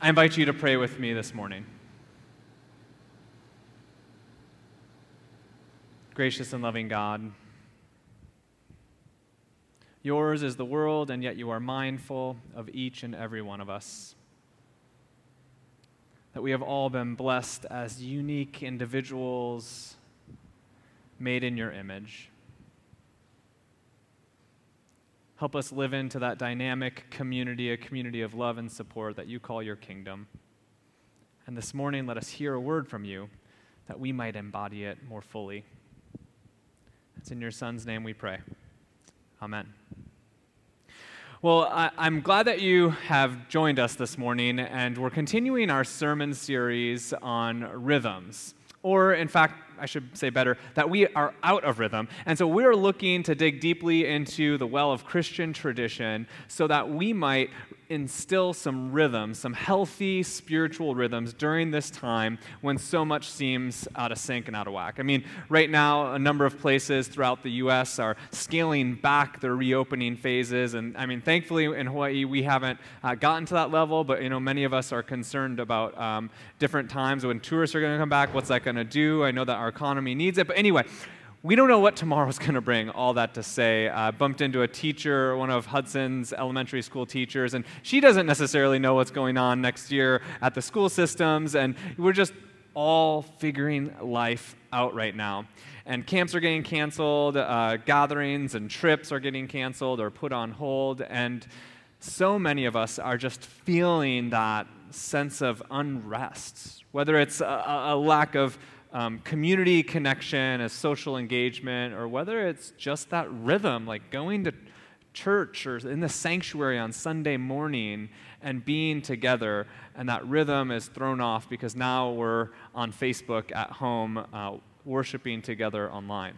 I invite you to pray with me this morning. Gracious and loving God, yours is the world, and yet you are mindful of each and every one of us. That we have all been blessed as unique individuals made in your image. Help us live into that dynamic community, a community of love and support that you call your kingdom. And this morning, let us hear a word from you that we might embody it more fully. It's in your Son's name we pray. Amen. Well, I, am glad that you have joined us this morning, and we're continuing our sermon series on rhythms. Or, in fact, I should say better, that we are out of rhythm. And so we're looking to dig deeply into the well of Christian tradition so that we might instill some rhythms, some healthy spiritual rhythms during this time when so much seems out of sync and out of whack. I mean, right now, a number of places throughout the U.S. are scaling back their reopening phases, and I mean, thankfully in Hawaii we haven't uh, gotten to that level, but you know, many of us are concerned about um, different times when tourists are going to come back. What's that going to do? I know that our economy needs it, but anyway we don't know what tomorrow's going to bring, all that to say. I uh, bumped into a teacher, one of Hudson's elementary school teachers, and she doesn't necessarily know what's going on next year at the school systems, and we're just all figuring life out right now. And camps are getting canceled, uh, gatherings and trips are getting canceled or put on hold, and so many of us are just feeling that sense of unrest, whether it's a, a lack of um, community connection, as social engagement, or whether it's just that rhythm, like going to church or in the sanctuary on Sunday morning and being together, and that rhythm is thrown off because now we're on Facebook at home uh, worshiping together online.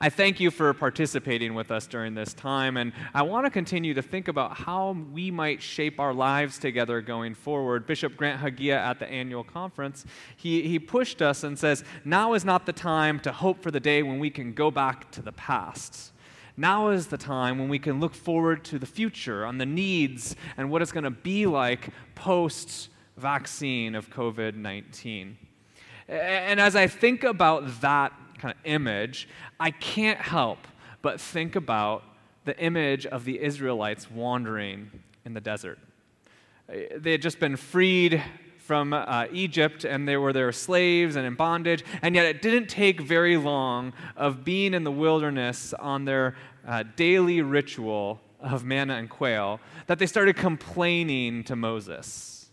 I thank you for participating with us during this time, and I want to continue to think about how we might shape our lives together going forward. Bishop Grant Hagiya at the annual conference, he, he pushed us and says, Now is not the time to hope for the day when we can go back to the past. Now is the time when we can look forward to the future on the needs and what it's going to be like post vaccine of COVID 19. And as I think about that kind of image, I can't help but think about the image of the Israelites wandering in the desert. They had just been freed from uh, Egypt and they were their slaves and in bondage, and yet it didn't take very long of being in the wilderness on their uh, daily ritual of manna and quail that they started complaining to Moses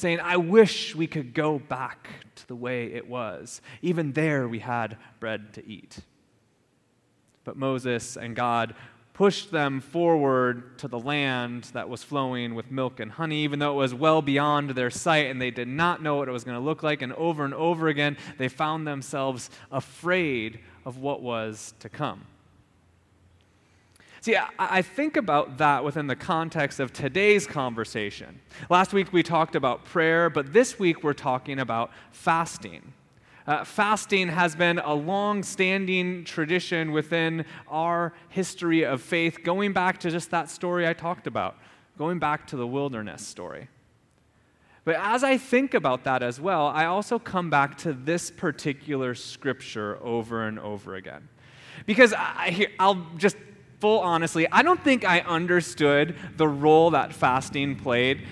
saying, I wish we could go back to the way it was. Even there, we had bread to eat. But Moses and God pushed them forward to the land that was flowing with milk and honey, even though it was well beyond their sight and they did not know what it was going to look like. And over and over again, they found themselves afraid of what was to come. See, I think about that within the context of today's conversation. Last week we talked about prayer, but this week we're talking about fasting. Uh, fasting has been a long standing tradition within our history of faith, going back to just that story I talked about, going back to the wilderness story. But as I think about that as well, I also come back to this particular scripture over and over again. Because I, will just full honestly, I don't think I understood the role that fasting played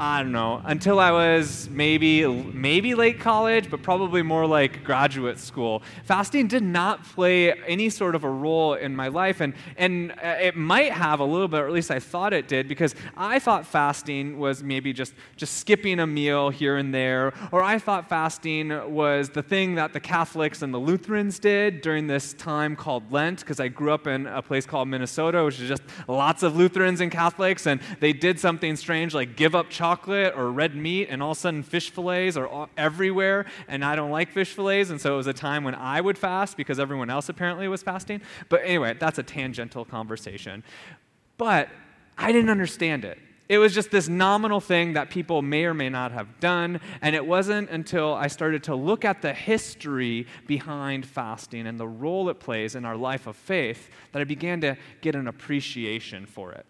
I don't know, until I was maybe maybe late college, but probably more like graduate school. Fasting did not play any sort of a role in my life, and and uh, it might have a little bit, or at least I thought it did, because I thought fasting was maybe just just skipping a meal here and there, or I thought fasting was the thing that the Catholics and the Lutherans did during this time called Lent, because I grew up in a place called Minnesota, which is just lots of Lutherans and Catholics, and they did something strange like give up chocolate chocolate or red meat, and all of a sudden fish fillets are everywhere, and I don't like fish fillets, and so it was a time when I would fast because everyone else apparently was fasting. But anyway, that's a tangential conversation. But I didn't understand it. It was just this nominal thing that people may or may not have done. And it wasn't until I started to look at the history behind fasting and the role it plays in our life of faith that I began to get an appreciation for it.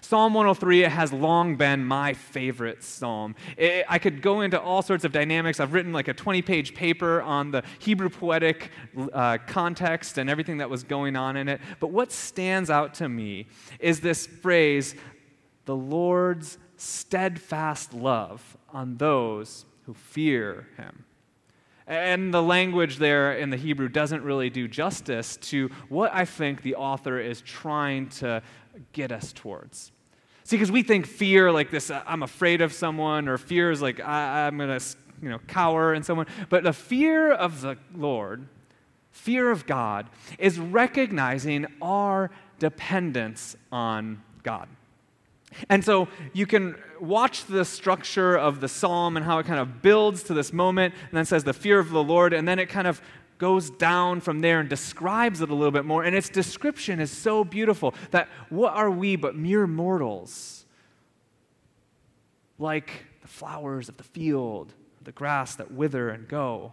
Psalm 103 it has long been my favorite psalm. It, I could go into all sorts of dynamics. I've written like a 20 page paper on the Hebrew poetic uh, context and everything that was going on in it. But what stands out to me is this phrase the Lord's steadfast love on those who fear him. And the language there in the Hebrew doesn't really do justice to what I think the author is trying to get us towards. See, because we think fear like this, uh, I'm afraid of someone, or fear is like I, am going to you know, cower in someone. But the fear of the Lord, fear of God, is recognizing our dependence on God. And so you can watch the structure of the psalm and how it kind of builds to this moment, and then says the fear of the Lord, and then it kind of goes down from there and describes it a little bit more. And its description is so beautiful that what are we but mere mortals? Like the flowers of the field, the grass that wither and go.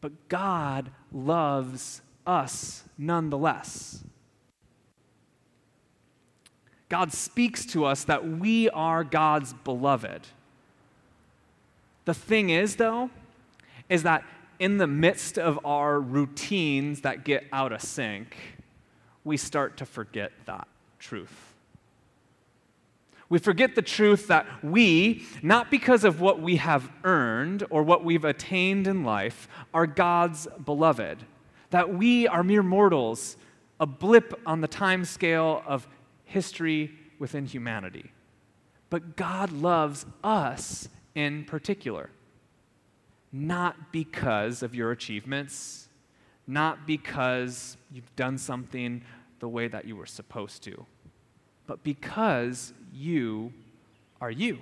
But God loves us nonetheless. God speaks to us that we are God's beloved. The thing is, though, is that in the midst of our routines that get out of sync, we start to forget that truth. We forget the truth that we, not because of what we have earned or what we've attained in life, are God's beloved. That we are mere mortals, a blip on the time scale of history within humanity. But God loves us in particular not because of your achievements, not because you've done something the way that you were supposed to, but because you are you.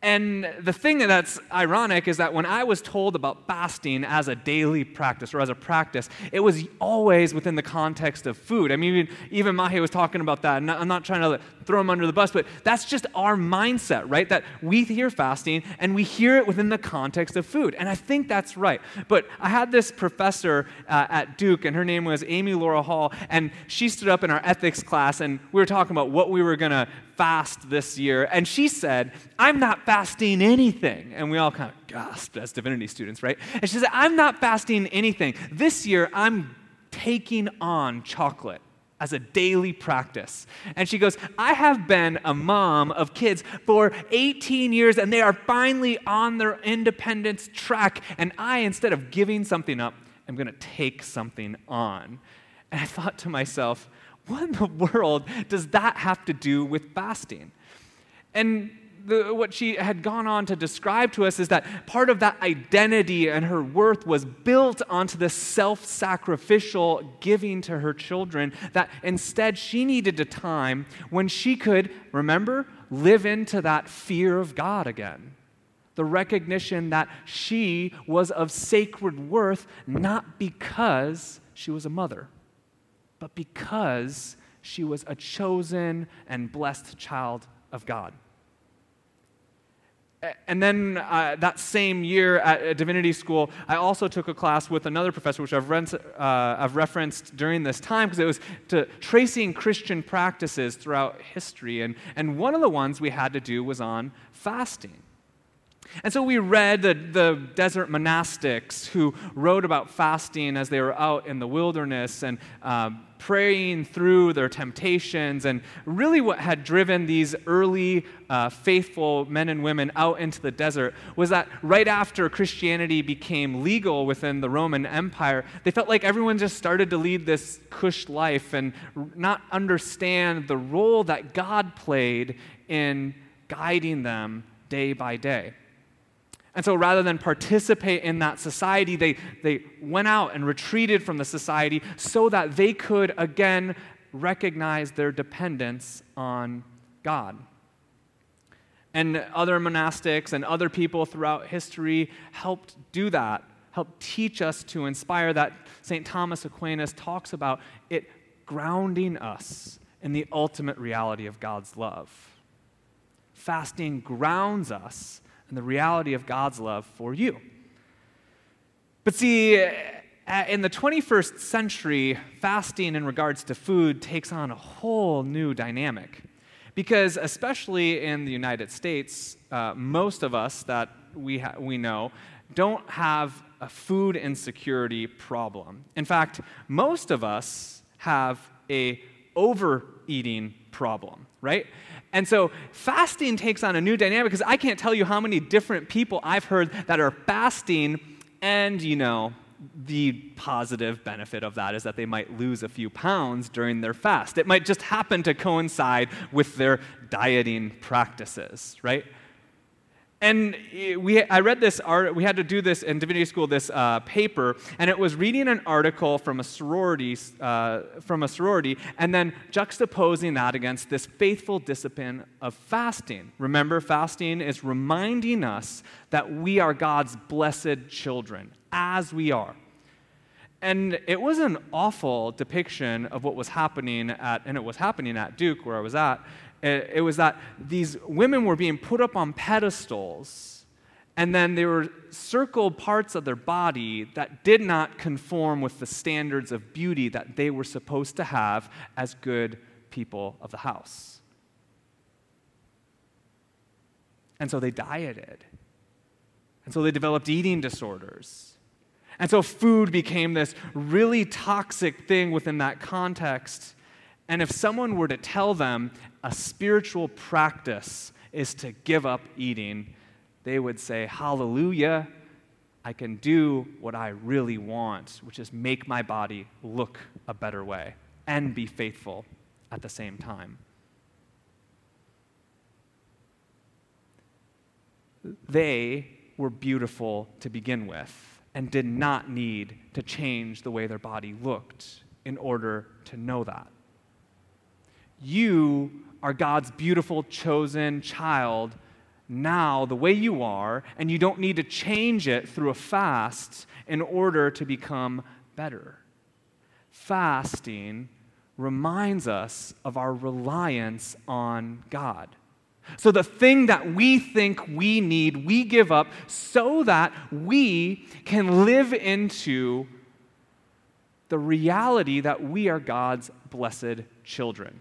And the thing that's ironic is that when I was told about fasting as a daily practice or as a practice, it was always within the context of food. I mean, even, even was talking about that. And I'm not trying to throw him under the bus, but that's just our mindset, right? That we hear fasting and we hear it within the context of food. And I think that's right. But I had this professor uh, at Duke, and her name was Amy Laura Hall, and she stood up in our ethics class, and we were talking about what we were going to fast this year. And she said, I'm not fasting anything. And we all kind of gasped as divinity students, right? And she said, I'm not fasting anything. This year, I'm taking on chocolate as a daily practice. And she goes, I have been a mom of kids for 18 years, and they are finally on their independence track. And I, instead of giving something up, am going to take something on. And I thought to myself, what in the world does that have to do with fasting? And the, what she had gone on to describe to us is that part of that identity and her worth was built onto the self sacrificial giving to her children, that instead she needed a time when she could, remember, live into that fear of God again. The recognition that she was of sacred worth not because she was a mother but because she was a chosen and blessed child of God. And then uh, that same year at divinity school, I also took a class with another professor, which I've, uh, I've referenced during this time because it was to tracing Christian practices throughout history. And, and one of the ones we had to do was on fasting. And so we read the, the desert monastics who wrote about fasting as they were out in the wilderness and uh, praying through their temptations. And really, what had driven these early uh, faithful men and women out into the desert was that right after Christianity became legal within the Roman Empire, they felt like everyone just started to lead this cush life and not understand the role that God played in guiding them day by day. And so rather than participate in that society, they, they went out and retreated from the society so that they could again recognize their dependence on God. And other monastics and other people throughout history helped do that, helped teach us to inspire that. St. Thomas Aquinas talks about it grounding us in the ultimate reality of God's love. Fasting grounds us and the reality of God's love for you. But see, in the 21st century, fasting in regards to food takes on a whole new dynamic. Because, especially in the United States, uh, most of us that we, ha- we know don't have a food insecurity problem. In fact, most of us have a overeating problem, right? And so fasting takes on a new dynamic because I can't tell you how many different people I've heard that are fasting and, you know, the positive benefit of that is that they might lose a few pounds during their fast. It might just happen to coincide with their dieting practices, right? And we, I read this art, we had to do this in divinity school, this uh, paper, and it was reading an article from a sorority, uh, from a sorority, and then juxtaposing that against this faithful discipline of fasting. Remember, fasting is reminding us that we are God's blessed children, as we are. And it was an awful depiction of what was happening at, and it was happening at Duke, where I was at Eh, it was that these women were being put up on pedestals, and then there were circled parts of their body that did not conform with the standards of beauty that they were supposed to have as good people of the house. And so they dieted. And so they developed eating disorders. And so food became this really toxic thing within that context. And if someone were to tell them a spiritual practice is to give up eating, they would say, Hallelujah, I can do what I really want, which is make my body look a better way and be faithful at the same time. They were beautiful to begin with and did not need to change the way their body looked in order to know that. You are God's beautiful, chosen child now, the way you are, and you don't need to change it through a fast in order to become better. Fasting reminds us of our reliance on God. So, the thing that we think we need, we give up so that we can live into the reality that we are God's blessed children.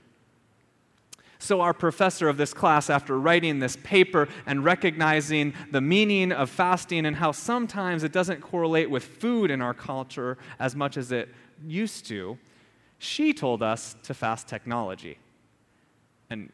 So, our professor of this class, after writing this paper and recognizing the meaning of fasting and how sometimes it doesn't correlate with food in our culture as much as it used to, she told us to fast technology. And,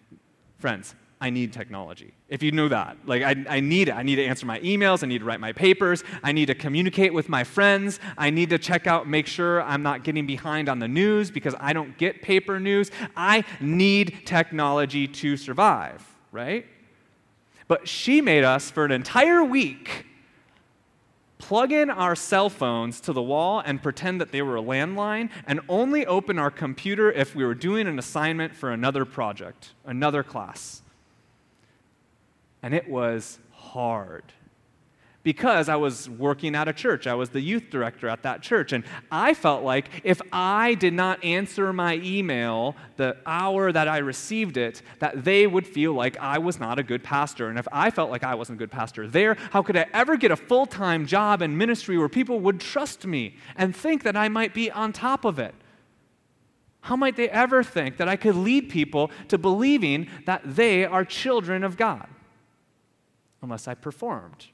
friends, I need technology. If you knew that, like I, I need it. I need to answer my emails. I need to write my papers. I need to communicate with my friends. I need to check out, make sure I'm not getting behind on the news because I don't get paper news. I need technology to survive, right? But she made us for an entire week plug in our cell phones to the wall and pretend that they were a landline, and only open our computer if we were doing an assignment for another project, another class and it was hard because I was working at a church. I was the youth director at that church. And I felt like if I did not answer my email the hour that I received it, that they would feel like I was not a good pastor. And if I felt like I wasn't a good pastor there, how could I ever get a full time job in ministry where people would trust me and think that I might be on top of it? How might they ever think that I could lead people to believing that they are children of God? Unless I performed.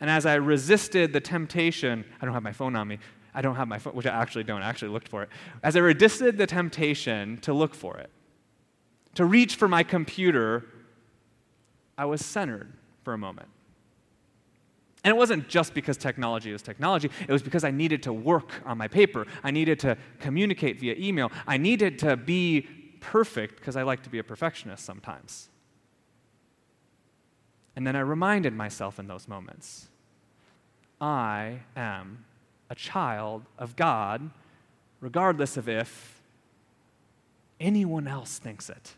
And as I resisted the temptation, I don't have my phone on me. I don't have my phone, which I actually don't. I actually looked for it. As I resisted the temptation to look for it, to reach for my computer, I was centered for a moment. And it wasn't just because technology is technology, it was because I needed to work on my paper. I needed to communicate via email. I needed to be perfect because I like to be a perfectionist sometimes. And then I reminded myself in those moments I am a child of God, regardless of if anyone else thinks it.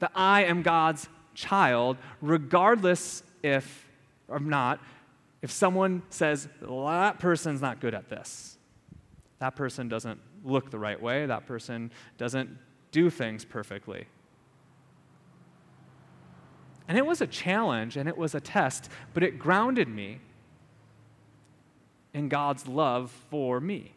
That I am God's child, regardless if or not, if someone says, that person's not good at this, that person doesn't look the right way, that person doesn't do things perfectly. And it was a challenge and it was a test, but it grounded me in God's love for me.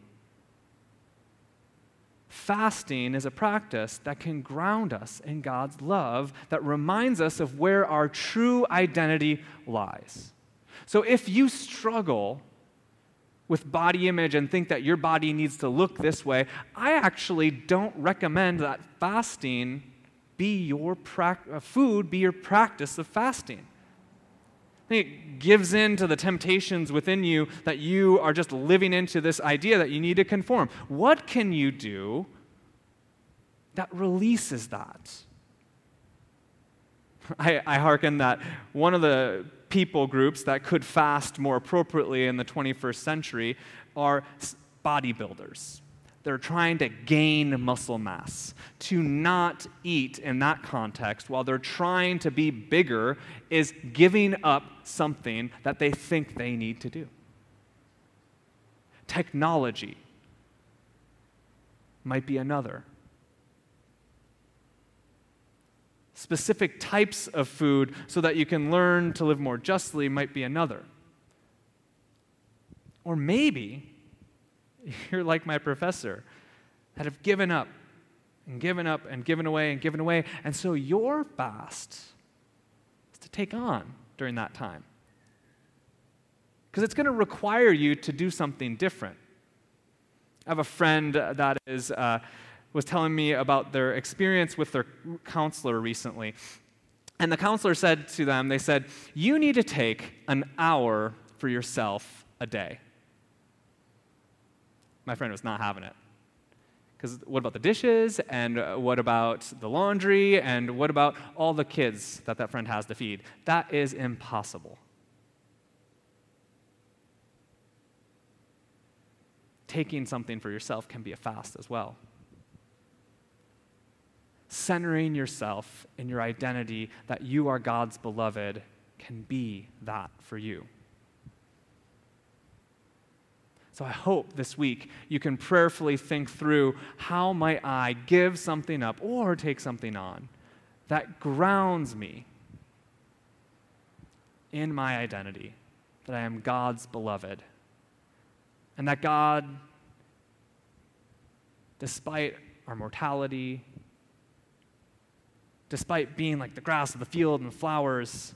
Fasting is a practice that can ground us in God's love, that reminds us of where our true identity lies. So if you struggle with body image and think that your body needs to look this way, I actually don't recommend that fasting be your pra- uh, food, be your practice of fasting. it gives in to the temptations within you that you are just living into this idea that you need to conform. What can you do that releases that? I, I hearken that one of the people groups that could fast more appropriately in the 21st century are bodybuilders. They're trying to gain muscle mass. To not eat in that context while they're trying to be bigger is giving up something that they think they need to do. Technology might be another. Specific types of food so that you can learn to live more justly might be another. Or maybe you're like my professor that have given up and given up and given away and given away. And so your fast is to take on during that time. Because it's going to require you to do something different. I have a friend that is, uh, was telling me about their experience with their counselor recently. And the counselor said to them, they said, You need to take an hour for yourself a day. My friend was not having it. Because what about the dishes? And uh, what about the laundry? And what about all the kids that that friend has to feed? That is impossible. Taking something for yourself can be a fast as well. Centering yourself in your identity that you are God's beloved can be that for you. So I hope this week you can prayerfully think through how might I give something up or take something on that grounds me in my identity, that I am God's beloved, and that God, despite our mortality, despite being like the grass of the field and the flowers,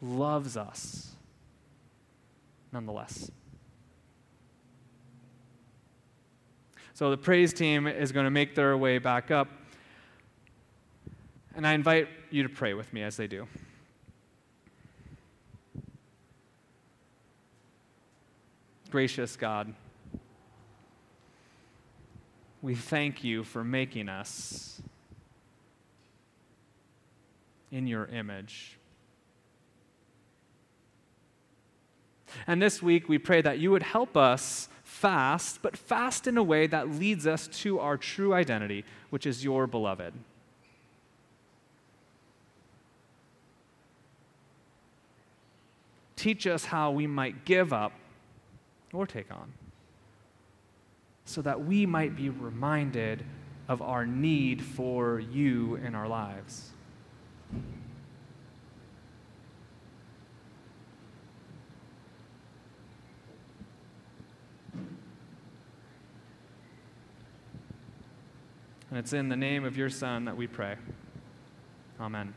loves us nonetheless. So the praise team is going to make their way back up. And I invite you to pray with me as they do. Gracious God, we thank you for making us in your image. And this week, we pray that you would help us fast, but fast in a way that leads us to our true identity, which is your beloved. Teach us how we might give up or take on, so that we might be reminded of our need for you in our lives. And it's in the name of your Son that we pray. Amen.